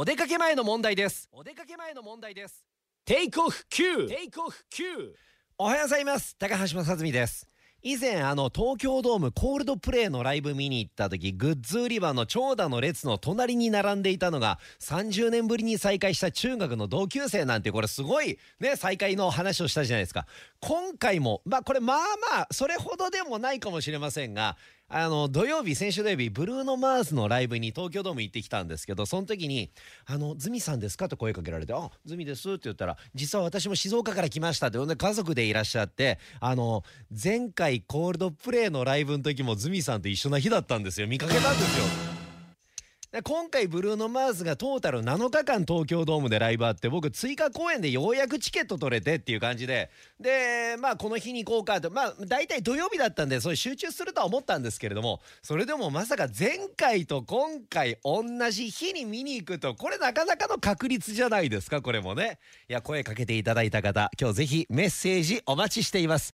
お出かけ前の問題です。お出かけ前の問題です。テイクオフ Q テイクオフ Q おはようございます。高橋正澄です以前あの東京ドームコールドプレイのライブ見に行った時グッズ売り場の長蛇の列の隣に並んでいたのが30年ぶりに再会した中学の同級生なんてこれすごいね再会の話をしたじゃないですか。今回もまあこれまあまあそれほどでもないかもしれませんがあの土曜日先週土曜日ブルーノ・マーズのライブに東京ドーム行ってきたんですけどその時に「あのズミさんですか?」と声かけられて「あズミです」って言ったら「実は私も静岡から来ました」ってほんで家族でいらっしゃってあの前回コールドプレイのライブの時もズミさんと一緒な日だったんですよ見かけたんですよ。今回ブルーノ・マーズがトータル7日間東京ドームでライブあって僕追加公演でようやくチケット取れてっていう感じで。でまあこの日に行こうかと。まあ大体土曜日だったんでそれ集中するとは思ったんですけれども。それでもまさか前回と今回同じ日に見に行くと。これなかなかの確率じゃないですかこれもね。いや声かけていただいた方今日ぜひメッセージお待ちしています。